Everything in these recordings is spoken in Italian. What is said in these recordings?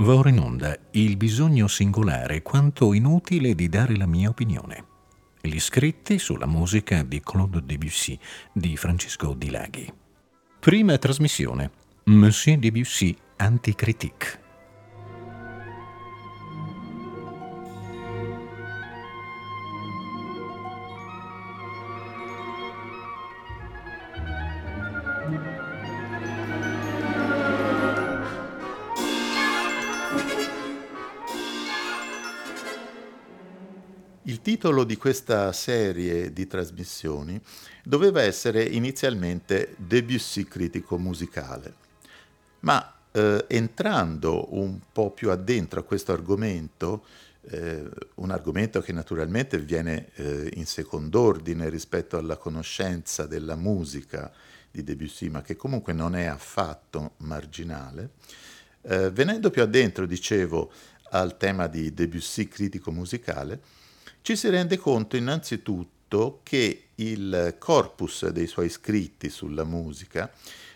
Va ora in onda il bisogno singolare quanto inutile di dare la mia opinione. Gli scritti sulla musica di Claude Debussy di Francesco Di Laghi. Prima trasmissione. Monsieur Debussy Anticritique. Titolo di questa serie di trasmissioni doveva essere inizialmente Debussy critico musicale, ma eh, entrando un po' più addentro a questo argomento, eh, un argomento che naturalmente viene eh, in second'ordine rispetto alla conoscenza della musica di Debussy, ma che comunque non è affatto marginale, eh, venendo più addentro, dicevo, al tema di Debussy critico musicale, ci si rende conto innanzitutto che il corpus dei suoi scritti sulla musica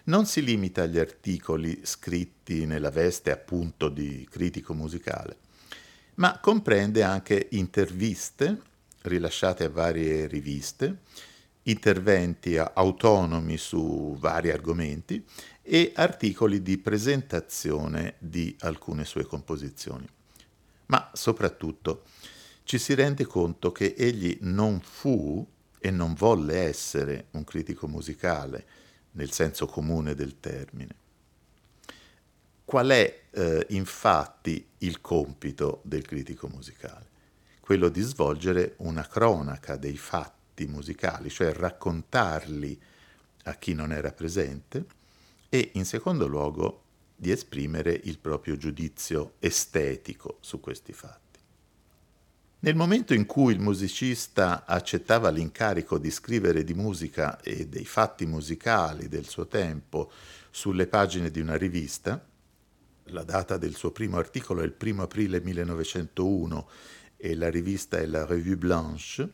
non si limita agli articoli scritti nella veste appunto di critico musicale, ma comprende anche interviste rilasciate a varie riviste, interventi autonomi su vari argomenti e articoli di presentazione di alcune sue composizioni. Ma soprattutto ci si rende conto che egli non fu e non volle essere un critico musicale nel senso comune del termine. Qual è eh, infatti il compito del critico musicale? Quello di svolgere una cronaca dei fatti musicali, cioè raccontarli a chi non era presente e in secondo luogo di esprimere il proprio giudizio estetico su questi fatti. Nel momento in cui il musicista accettava l'incarico di scrivere di musica e dei fatti musicali del suo tempo sulle pagine di una rivista, la data del suo primo articolo è il 1 aprile 1901 e la rivista è la Revue Blanche,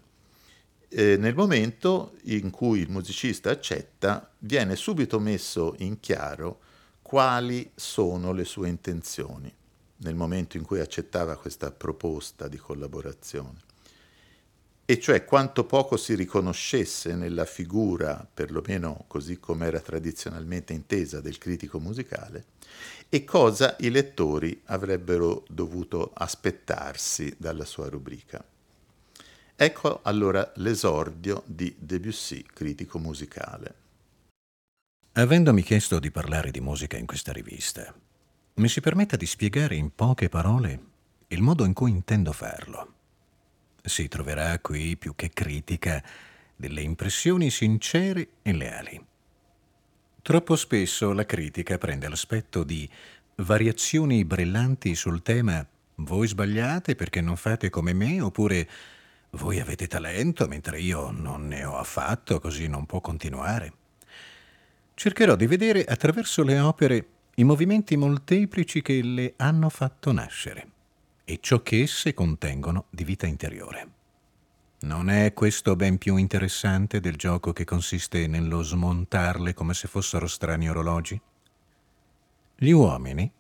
eh, nel momento in cui il musicista accetta, viene subito messo in chiaro quali sono le sue intenzioni nel momento in cui accettava questa proposta di collaborazione, e cioè quanto poco si riconoscesse nella figura, perlomeno così come era tradizionalmente intesa, del critico musicale, e cosa i lettori avrebbero dovuto aspettarsi dalla sua rubrica. Ecco allora l'esordio di Debussy, critico musicale. Avendomi chiesto di parlare di musica in questa rivista, mi si permetta di spiegare in poche parole il modo in cui intendo farlo. Si troverà qui più che critica delle impressioni sincere e leali. Troppo spesso la critica prende l'aspetto di variazioni brillanti sul tema voi sbagliate perché non fate come me oppure voi avete talento mentre io non ne ho affatto, così non può continuare. Cercherò di vedere attraverso le opere i movimenti molteplici che le hanno fatto nascere e ciò che esse contengono di vita interiore. Non è questo ben più interessante del gioco che consiste nello smontarle come se fossero strani orologi? Gli uomini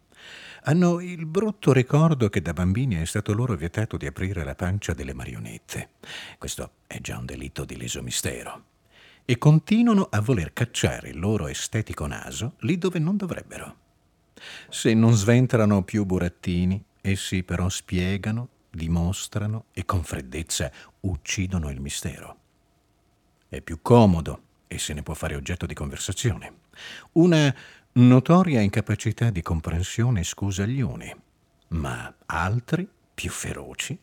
hanno il brutto ricordo che da bambini è stato loro vietato di aprire la pancia delle marionette. Questo è già un delitto di leso mistero. E continuano a voler cacciare il loro estetico naso lì dove non dovrebbero. Se non sventrano più burattini, essi però spiegano, dimostrano e con freddezza uccidono il mistero. È più comodo e se ne può fare oggetto di conversazione. Una notoria incapacità di comprensione scusa gli uni, ma altri, più feroci,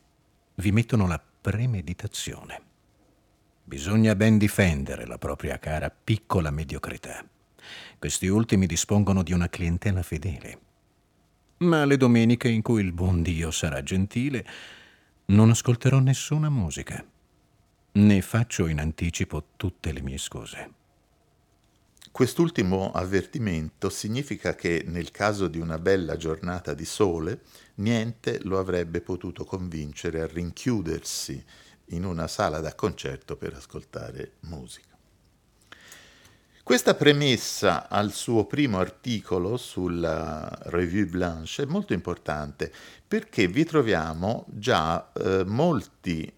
vi mettono la premeditazione. Bisogna ben difendere la propria cara piccola mediocrità. Questi ultimi dispongono di una clientela fedele. Ma le domeniche in cui il buon Dio sarà gentile non ascolterò nessuna musica, né faccio in anticipo tutte le mie scuse. Quest'ultimo avvertimento significa che nel caso di una bella giornata di sole, niente lo avrebbe potuto convincere a rinchiudersi in una sala da concerto per ascoltare musica. Questa premessa al suo primo articolo sulla Revue Blanche è molto importante perché vi troviamo già eh, molti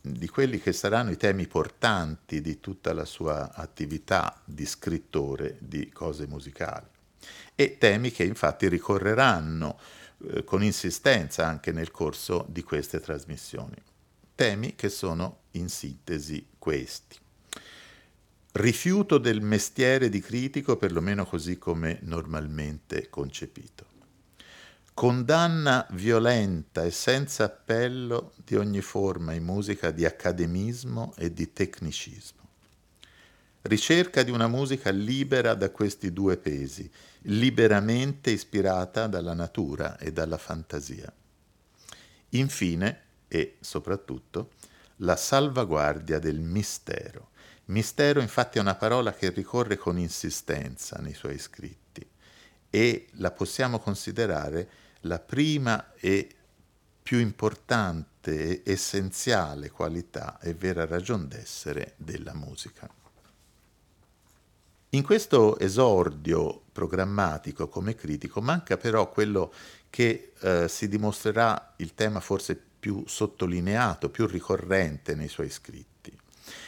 di quelli che saranno i temi portanti di tutta la sua attività di scrittore di cose musicali e temi che infatti ricorreranno eh, con insistenza anche nel corso di queste trasmissioni. Temi che sono in sintesi questi rifiuto del mestiere di critico, perlomeno così come normalmente concepito. Condanna violenta e senza appello di ogni forma in musica di accademismo e di tecnicismo. Ricerca di una musica libera da questi due pesi, liberamente ispirata dalla natura e dalla fantasia. Infine, e soprattutto, la salvaguardia del mistero Mistero infatti è una parola che ricorre con insistenza nei suoi scritti e la possiamo considerare la prima e più importante, essenziale qualità e vera ragion d'essere della musica. In questo esordio programmatico come critico manca però quello che eh, si dimostrerà il tema forse più sottolineato, più ricorrente nei suoi scritti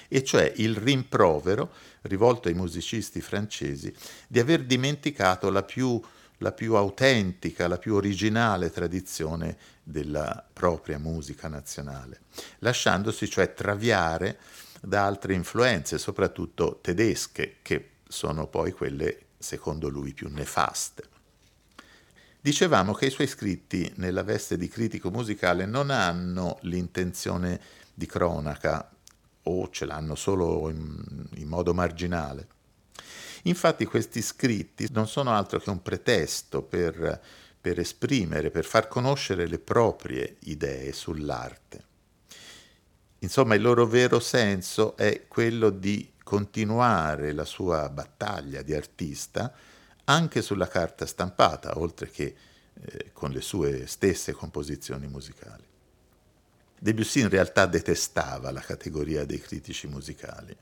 e cioè il rimprovero rivolto ai musicisti francesi di aver dimenticato la più, la più autentica, la più originale tradizione della propria musica nazionale, lasciandosi cioè traviare da altre influenze, soprattutto tedesche, che sono poi quelle, secondo lui, più nefaste. Dicevamo che i suoi scritti nella veste di critico musicale non hanno l'intenzione di cronaca o ce l'hanno solo in, in modo marginale. Infatti questi scritti non sono altro che un pretesto per, per esprimere, per far conoscere le proprie idee sull'arte. Insomma, il loro vero senso è quello di continuare la sua battaglia di artista anche sulla carta stampata, oltre che eh, con le sue stesse composizioni musicali. Debussy in realtà detestava la categoria dei critici musicali.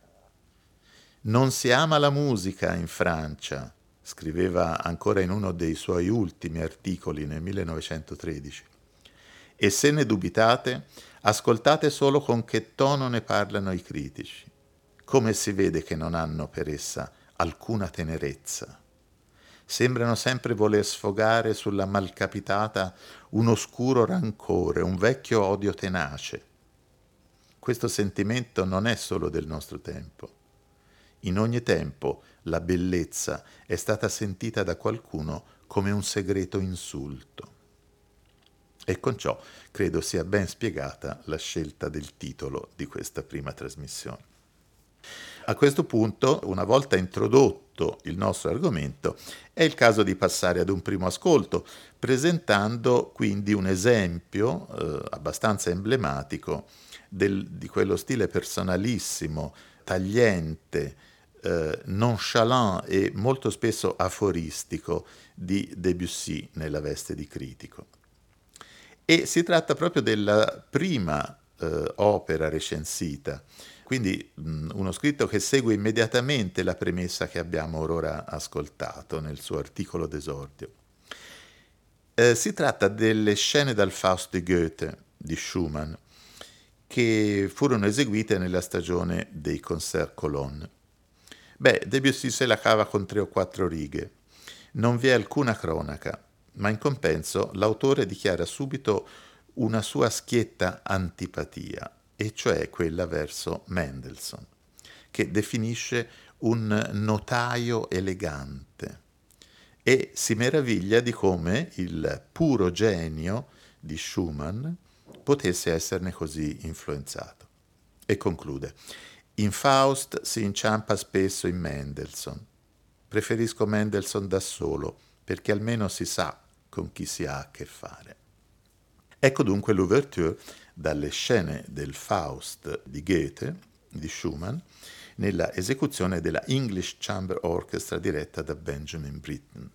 Non si ama la musica in Francia, scriveva ancora in uno dei suoi ultimi articoli nel 1913. E se ne dubitate, ascoltate solo con che tono ne parlano i critici. Come si vede che non hanno per essa alcuna tenerezza sembrano sempre voler sfogare sulla malcapitata un oscuro rancore, un vecchio odio tenace. Questo sentimento non è solo del nostro tempo. In ogni tempo la bellezza è stata sentita da qualcuno come un segreto insulto. E con ciò credo sia ben spiegata la scelta del titolo di questa prima trasmissione. A questo punto, una volta introdotto il nostro argomento, è il caso di passare ad un primo ascolto, presentando quindi un esempio eh, abbastanza emblematico del, di quello stile personalissimo, tagliente, eh, nonchalant e molto spesso aforistico di Debussy nella veste di critico. E si tratta proprio della prima eh, opera recensita quindi mh, uno scritto che segue immediatamente la premessa che abbiamo ora ascoltato nel suo articolo d'esordio. Eh, si tratta delle scene dal Faust di Goethe di Schumann che furono eseguite nella stagione dei Concert Cologne. Beh, Debussy se la cava con tre o quattro righe. Non vi è alcuna cronaca, ma in compenso l'autore dichiara subito una sua schietta antipatia e cioè quella verso Mendelssohn, che definisce un notaio elegante e si meraviglia di come il puro genio di Schumann potesse esserne così influenzato. E conclude, in Faust si inciampa spesso in Mendelssohn. Preferisco Mendelssohn da solo, perché almeno si sa con chi si ha a che fare. Ecco dunque l'ouverture dalle scene del Faust di Goethe, di Schumann, nella esecuzione della English Chamber Orchestra diretta da Benjamin Britten.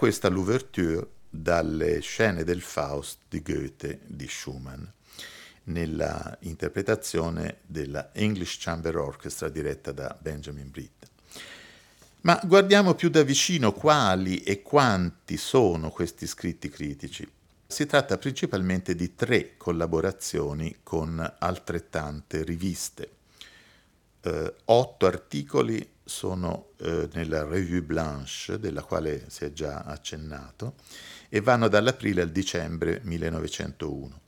Questa l'ouverture dalle scene del Faust di Goethe di Schumann, nella interpretazione della English Chamber Orchestra diretta da Benjamin Britt. Ma guardiamo più da vicino quali e quanti sono questi scritti critici. Si tratta principalmente di tre collaborazioni con altrettante riviste. Eh, otto articoli sono eh, nella Revue Blanche, della quale si è già accennato, e vanno dall'aprile al dicembre 1901.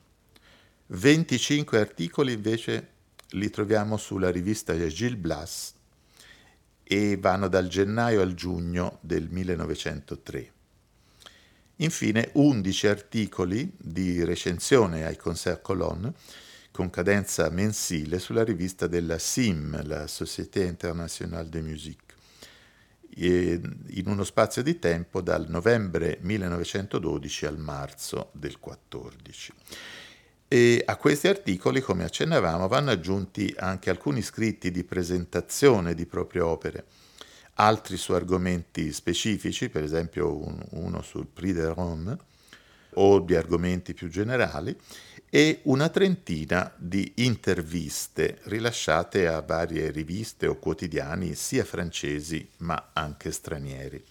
25 articoli invece li troviamo sulla rivista Gilles Blas e vanno dal gennaio al giugno del 1903. Infine 11 articoli di recensione ai Concert Colonne con cadenza mensile sulla rivista della SIM, la Société Internationale de Musique, in uno spazio di tempo dal novembre 1912 al marzo del 14. E a questi articoli, come accennavamo, vanno aggiunti anche alcuni scritti di presentazione di proprie opere, altri su argomenti specifici, per esempio un, uno sul Prix de Rome, o di argomenti più generali, e una trentina di interviste rilasciate a varie riviste o quotidiani sia francesi ma anche stranieri.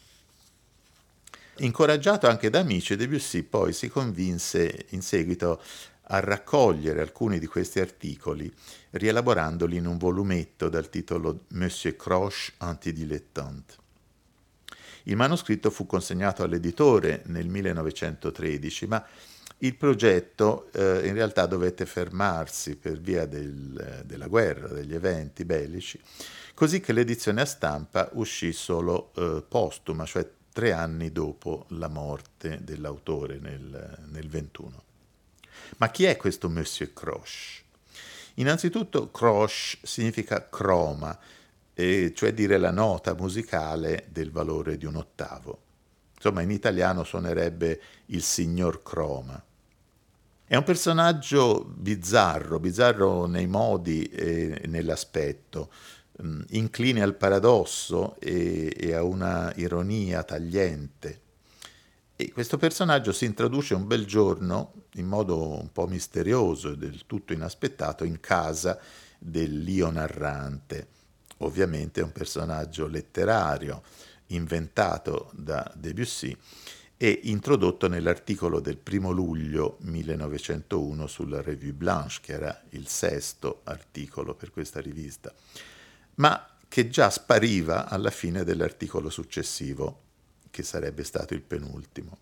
Incoraggiato anche da amici, Debussy poi si convinse in seguito a raccogliere alcuni di questi articoli, rielaborandoli in un volumetto dal titolo Monsieur Croche antidilettante. Il manoscritto fu consegnato all'editore nel 1913, ma il progetto eh, in realtà dovette fermarsi per via del, della guerra, degli eventi bellici, così che l'edizione a stampa uscì solo eh, postuma, cioè tre anni dopo la morte dell'autore nel, nel 21. Ma chi è questo Monsieur Croche? Innanzitutto Croche significa croma, e cioè dire la nota musicale del valore di un ottavo. Insomma, in italiano suonerebbe il signor croma. È un personaggio bizzarro, bizzarro nei modi e nell'aspetto, mm, incline al paradosso e, e a una ironia tagliente. E questo personaggio si introduce un bel giorno, in modo un po' misterioso e del tutto inaspettato, in casa dell'io narrante. Ovviamente è un personaggio letterario, inventato da Debussy e introdotto nell'articolo del primo luglio 1901 sulla Revue Blanche, che era il sesto articolo per questa rivista, ma che già spariva alla fine dell'articolo successivo, che sarebbe stato il penultimo.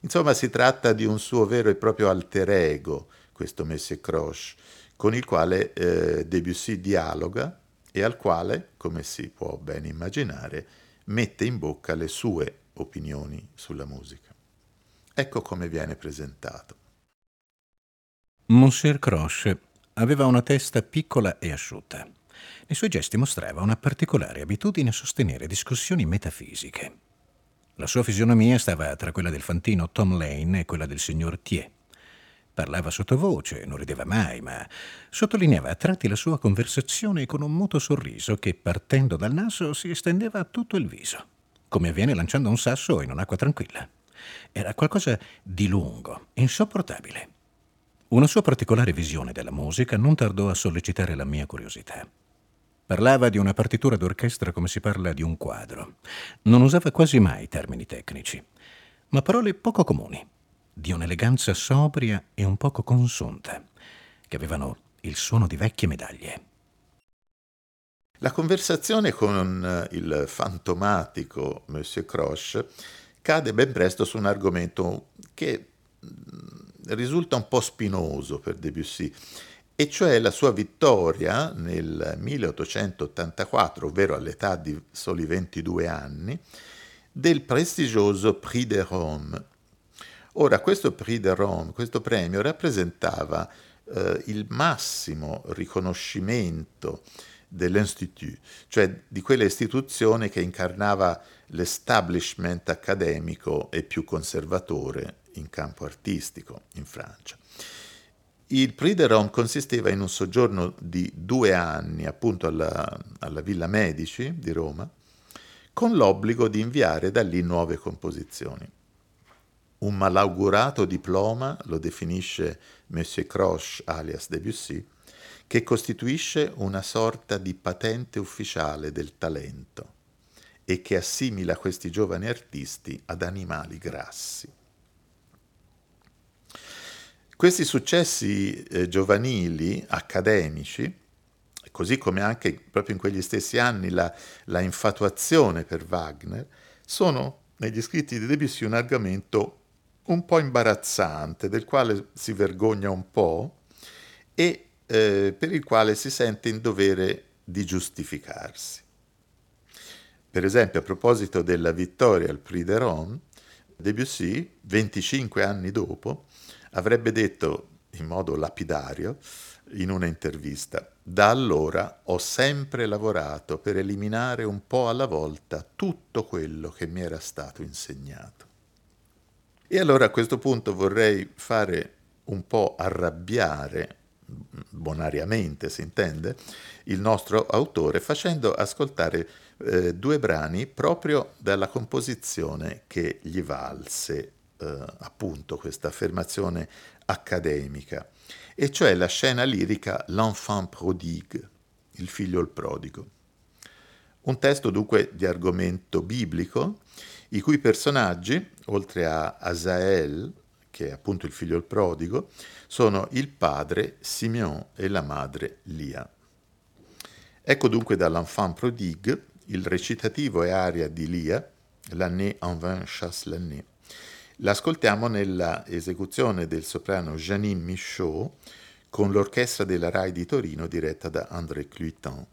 Insomma, si tratta di un suo vero e proprio alter ego, questo Monsieur Croche, con il quale eh, Debussy dialoga e al quale, come si può ben immaginare, mette in bocca le sue opinioni sulla musica. Ecco come viene presentato. Monsieur Croche aveva una testa piccola e asciutta. Nei suoi gesti mostrava una particolare abitudine a sostenere discussioni metafisiche. La sua fisionomia stava tra quella del fantino Tom Lane e quella del signor Thiers. Parlava sottovoce, non rideva mai, ma sottolineava a tratti la sua conversazione con un muto sorriso che, partendo dal naso, si estendeva a tutto il viso come avviene lanciando un sasso in un'acqua tranquilla. Era qualcosa di lungo, insopportabile. Una sua particolare visione della musica non tardò a sollecitare la mia curiosità. Parlava di una partitura d'orchestra come si parla di un quadro. Non usava quasi mai termini tecnici, ma parole poco comuni, di un'eleganza sobria e un poco consunta, che avevano il suono di vecchie medaglie. La conversazione con eh, il fantomatico Monsieur Croche cade ben presto su un argomento che mm, risulta un po' spinoso per Debussy, e cioè la sua vittoria nel 1884, ovvero all'età di soli 22 anni, del prestigioso Prix de Rome. Ora, questo Prix de Rome, questo premio, rappresentava eh, il massimo riconoscimento dell'Institut, cioè di quella istituzione che incarnava l'establishment accademico e più conservatore in campo artistico in Francia. Il Prix de Rome consisteva in un soggiorno di due anni appunto alla, alla Villa Medici di Roma, con l'obbligo di inviare da lì nuove composizioni. Un malaugurato diploma, lo definisce Monsieur Croche alias Debussy, che costituisce una sorta di patente ufficiale del talento e che assimila questi giovani artisti ad animali grassi. Questi successi eh, giovanili, accademici, così come anche proprio in quegli stessi anni la, la infatuazione per Wagner, sono negli scritti di Debussy un argomento un po' imbarazzante, del quale si vergogna un po' e eh, per il quale si sente in dovere di giustificarsi. Per esempio, a proposito della vittoria al Prix de Rome, Debussy, 25 anni dopo, avrebbe detto in modo lapidario in una intervista, da allora ho sempre lavorato per eliminare un po' alla volta tutto quello che mi era stato insegnato. E allora a questo punto vorrei fare un po' arrabbiare bonariamente si intende, il nostro autore facendo ascoltare eh, due brani proprio dalla composizione che gli valse eh, appunto questa affermazione accademica, e cioè la scena lirica L'enfant prodigue, il figlio il prodigo. Un testo dunque di argomento biblico, i cui personaggi, oltre a Asael, che è appunto il figlio il prodigo, sono il padre Simeon e la madre Lia. Ecco dunque dall'Enfant prodigue il recitativo e aria di Lia, L'année en vain chasse l'année. L'ascoltiamo nella esecuzione del soprano Janine Michaud con l'orchestra della RAI di Torino diretta da André Cluiton.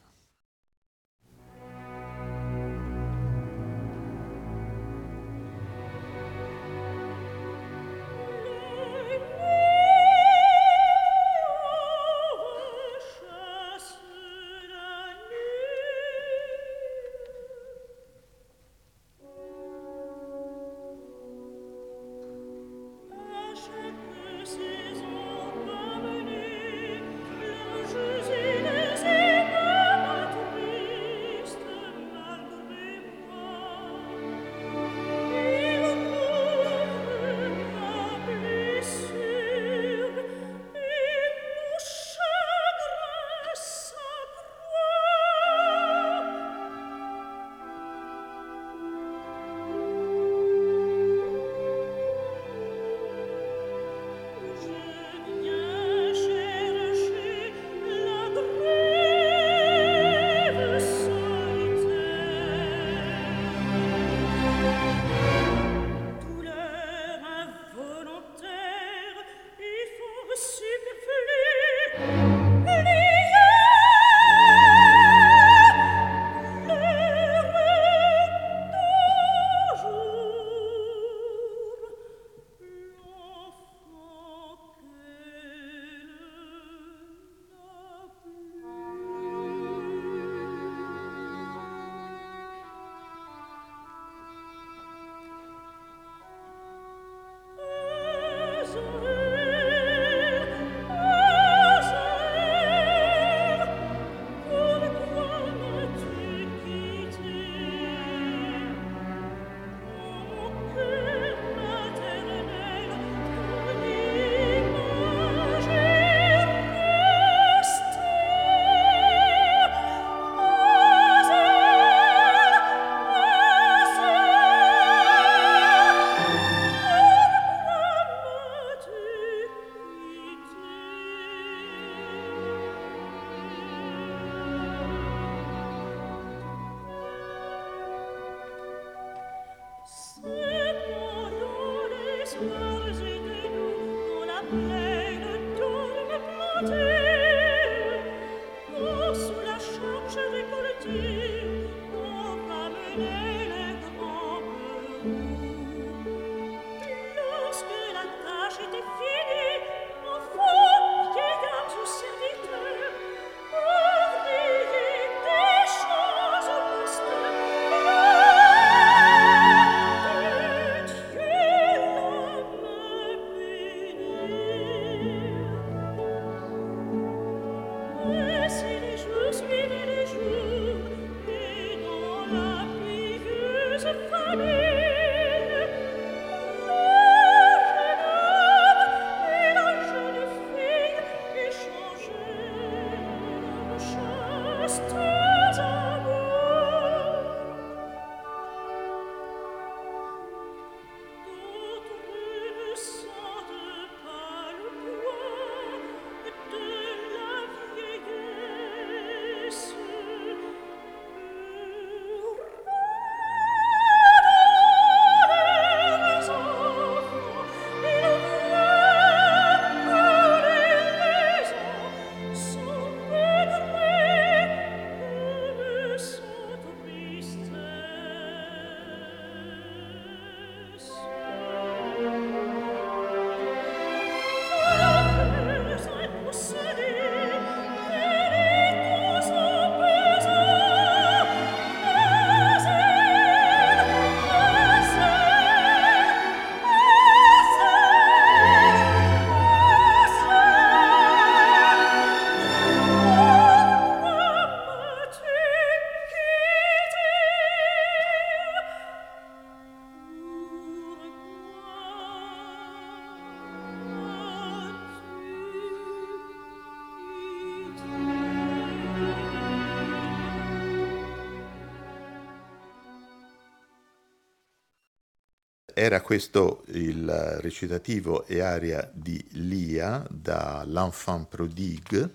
Era questo il recitativo e aria di Lia da L'Enfant prodigue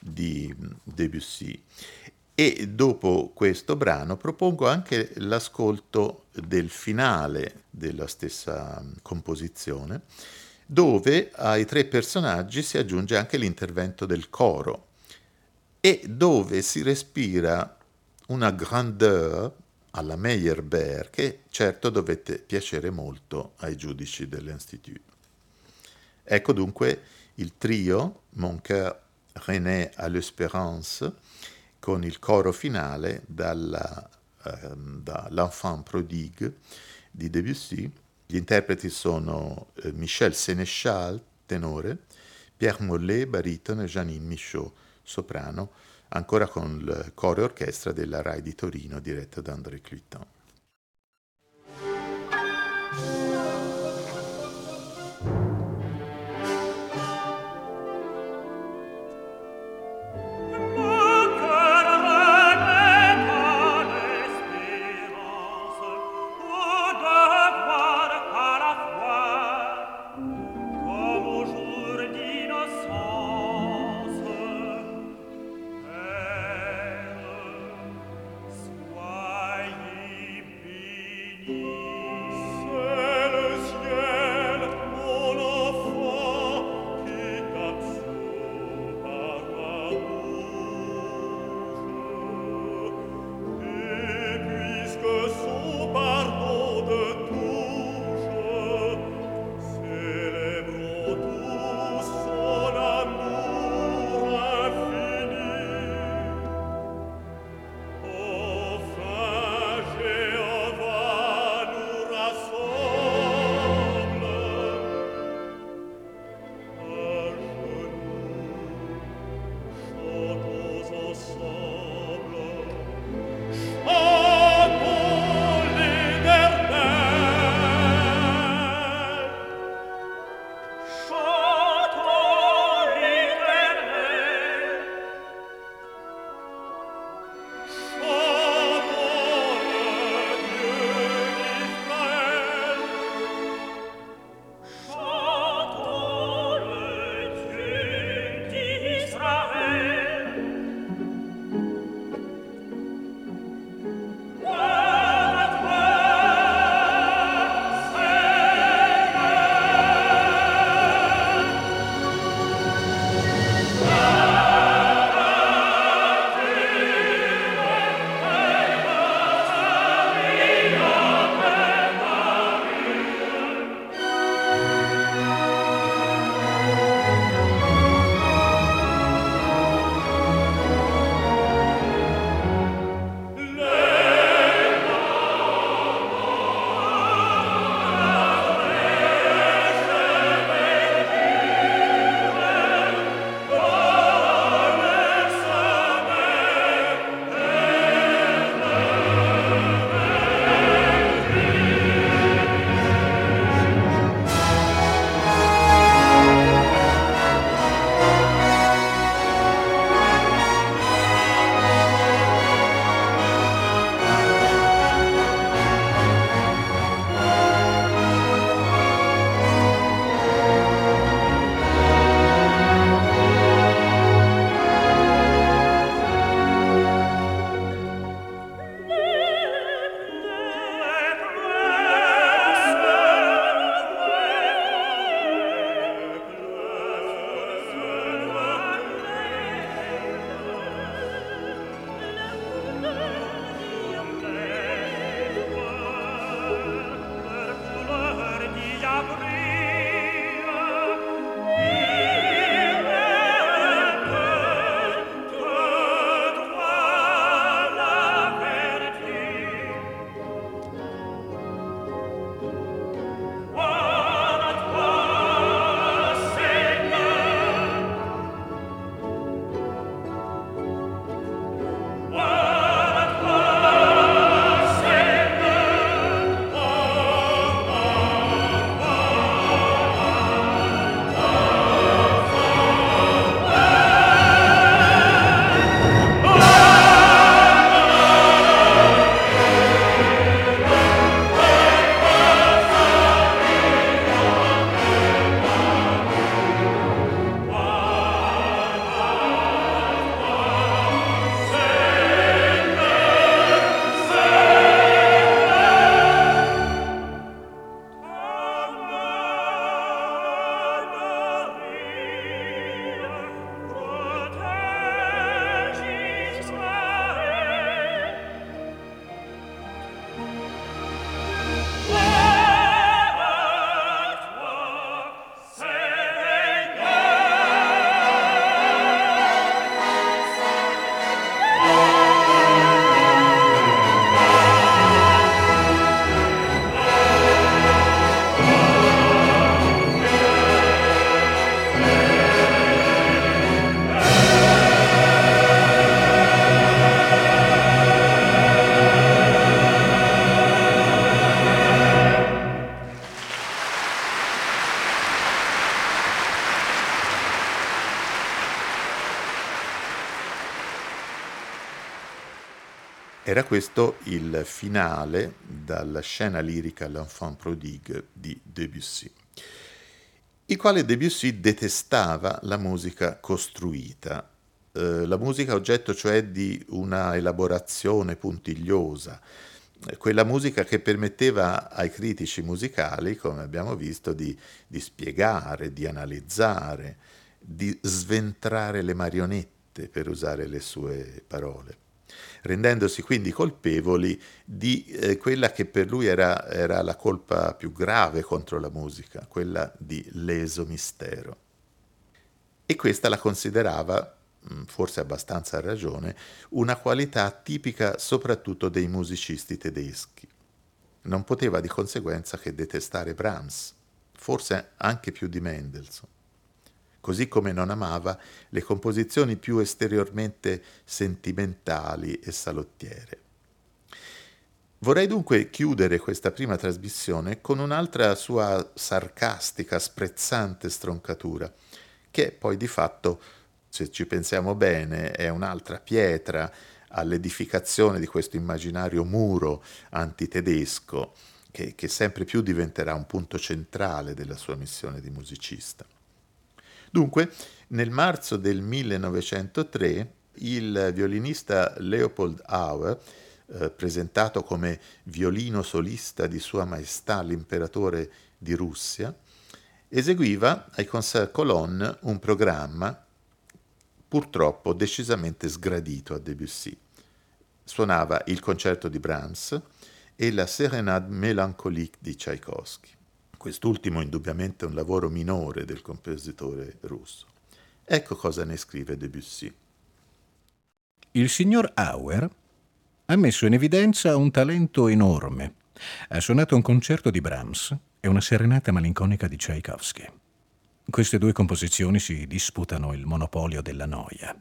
di Debussy. E dopo questo brano propongo anche l'ascolto del finale della stessa composizione, dove ai tre personaggi si aggiunge anche l'intervento del coro e dove si respira una grandeur alla Meyerbeer che certo dovette piacere molto ai giudici dell'Institut. Ecco dunque il trio Mon cœur René à l'Espérance con il coro finale dalla, uh, da L'Enfant prodigue di Debussy. Gli interpreti sono uh, Michel Sénéchal, tenore, Pierre Mollet, baritono e Janine Michaud, soprano, ancora con il coro e orchestra della RAI di Torino diretta da André Cluiton. Era questo il finale dalla scena lirica L'Enfant prodigue di Debussy, il quale Debussy detestava la musica costruita, eh, la musica oggetto cioè di una elaborazione puntigliosa, quella musica che permetteva ai critici musicali, come abbiamo visto, di, di spiegare, di analizzare, di sventrare le marionette, per usare le sue parole rendendosi quindi colpevoli di eh, quella che per lui era, era, la colpa più grave contro la musica, quella di leso mistero. E questa la considerava, mm, forse abbastanza a ragione, una qualità tipica soprattutto dei musicisti tedeschi. Non poteva di conseguenza che detestare Brahms, forse anche più di Mendelssohn così come non amava le composizioni più esteriormente sentimentali e salottiere. Vorrei dunque chiudere questa prima trasmissione con un'altra sua sarcastica, sprezzante stroncatura, che poi di fatto, se ci pensiamo bene, è un'altra pietra all'edificazione di questo immaginario muro antitedesco che, che sempre più diventerà un punto centrale della sua missione di musicista. Dunque, nel marzo del 1903 il violinista Leopold Auer, eh, presentato come violino solista di Sua Maestà l'Imperatore di Russia, eseguiva ai Concert Colonne un programma purtroppo decisamente sgradito a Debussy. Suonava il concerto di Brahms e la Serenade mélancolique di Tchaikovsky. Quest'ultimo indubbiamente un lavoro minore del compositore russo. Ecco cosa ne scrive Debussy. Il signor Auer ha messo in evidenza un talento enorme. Ha suonato un concerto di Brahms e una serenata malinconica di Tchaikovsky. Queste due composizioni si disputano il monopolio della noia.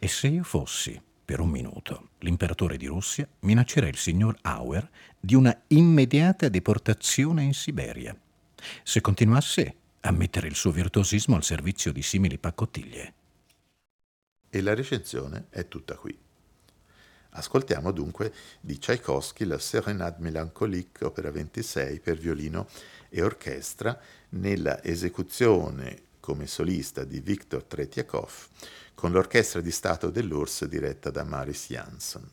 E se io fossi, per un minuto, l'imperatore di Russia, minaccerei il signor Auer di una immediata deportazione in Siberia, se continuasse a mettere il suo virtuosismo al servizio di simili paccottiglie. E la recensione è tutta qui. Ascoltiamo dunque di Tchaikovsky la Serenade mélancolique, opera 26 per violino e orchestra, nella esecuzione come solista di Viktor Tretiakov, con l'orchestra di Stato dell'URSS diretta da Maris Jansson.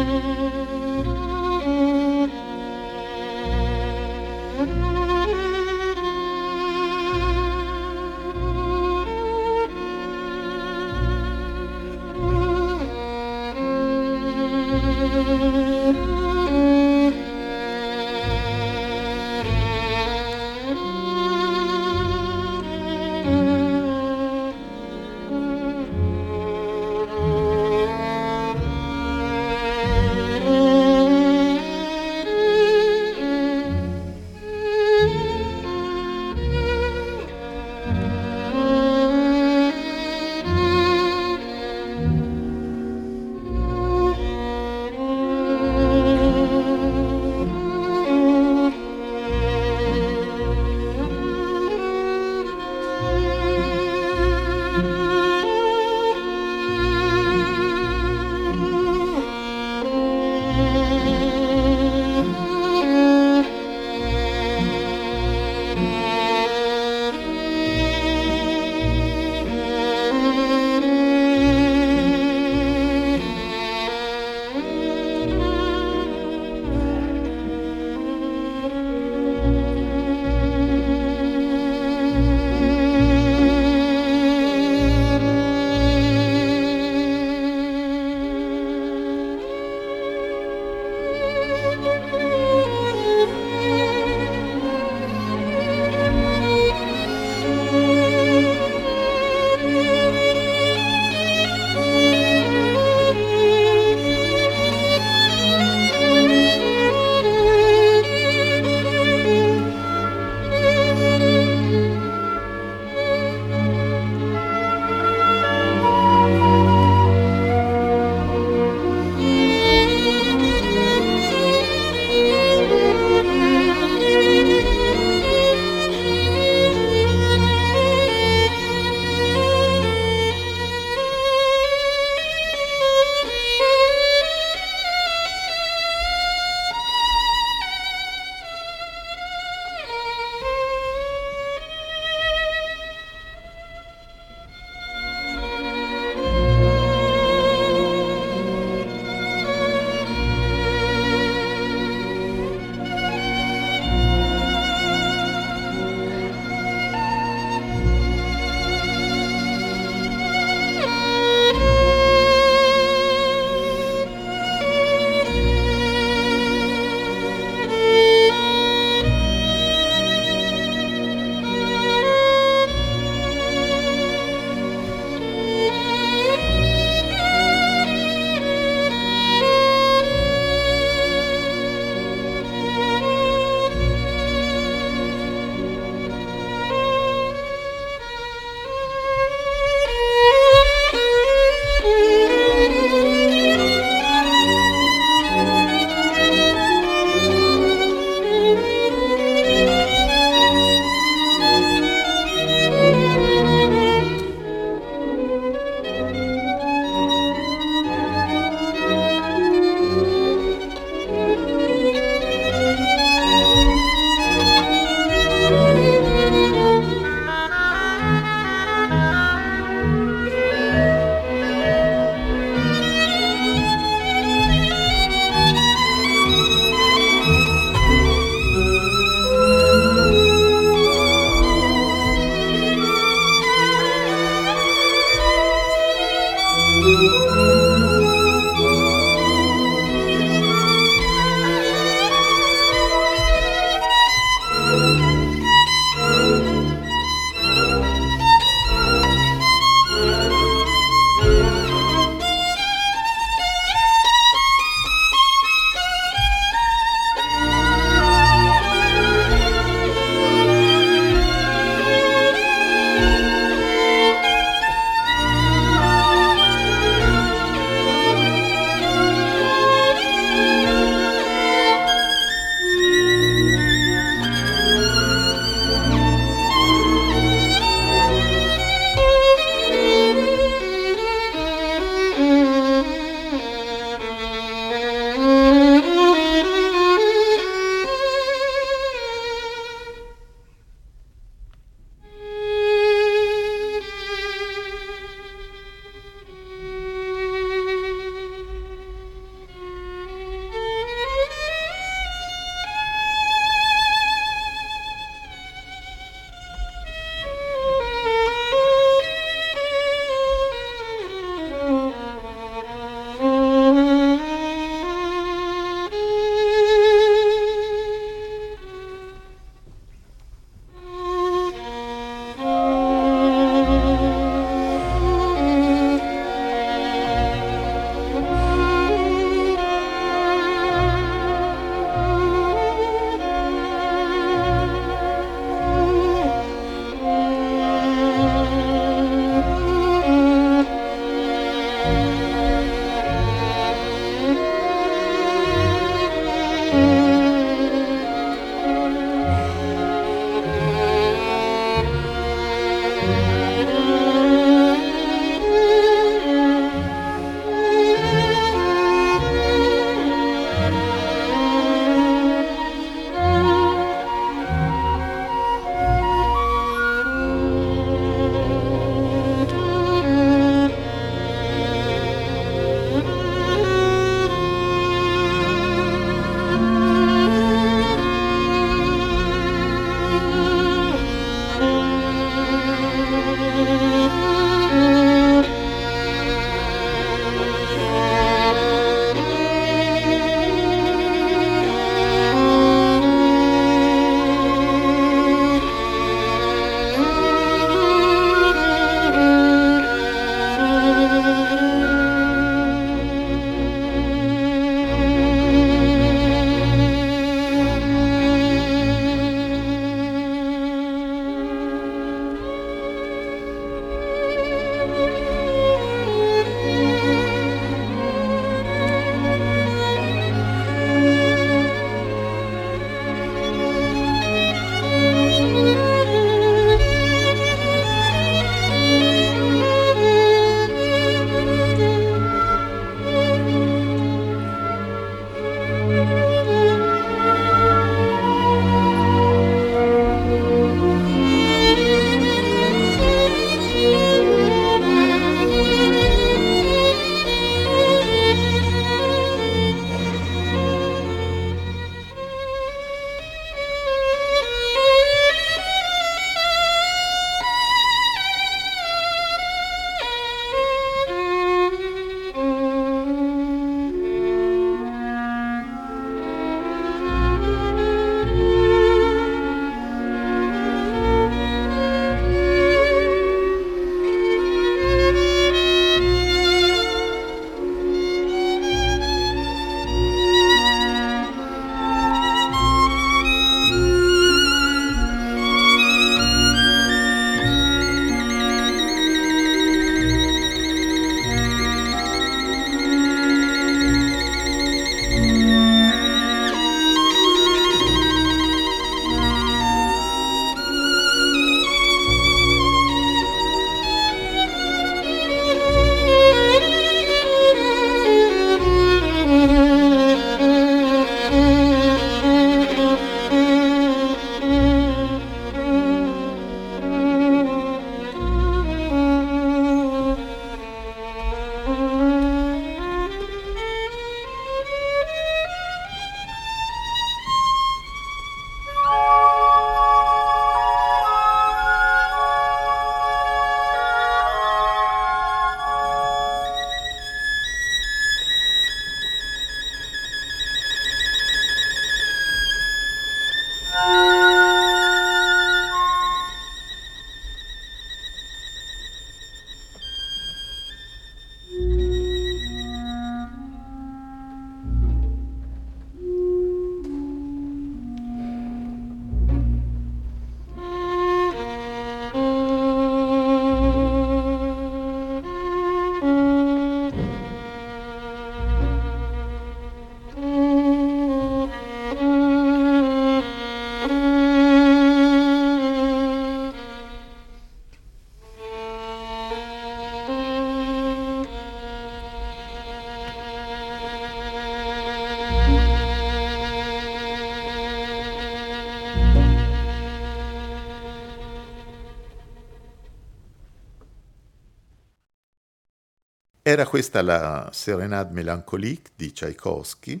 Era questa la Serenade mélancolique di Tchaikovsky,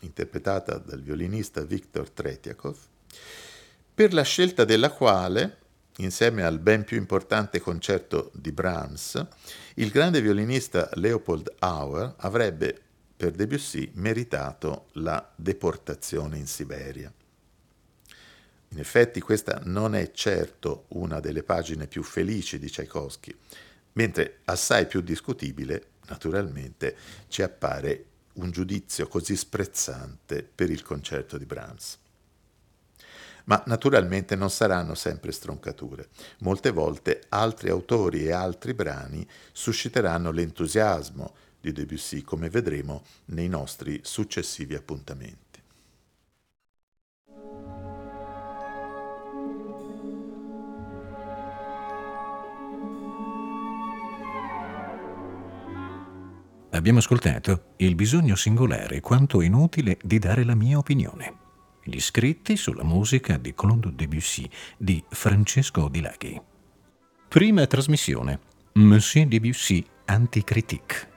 interpretata dal violinista Viktor Tretiakov, per la scelta della quale, insieme al ben più importante concerto di Brahms, il grande violinista Leopold Auer avrebbe per Debussy meritato la deportazione in Siberia. In effetti questa non è certo una delle pagine più felici di Tchaikovsky, mentre assai più discutibile, naturalmente, ci appare un giudizio così sprezzante per il concerto di Brahms. Ma naturalmente non saranno sempre stroncature. Molte volte altri autori e altri brani susciteranno l'entusiasmo di Debussy, come vedremo nei nostri successivi appuntamenti. Abbiamo ascoltato il bisogno singolare quanto inutile di dare la mia opinione. Gli scritti sulla musica di Claude Debussy di Francesco Di Laghi. Prima trasmissione. Monsieur Debussy Anticritique.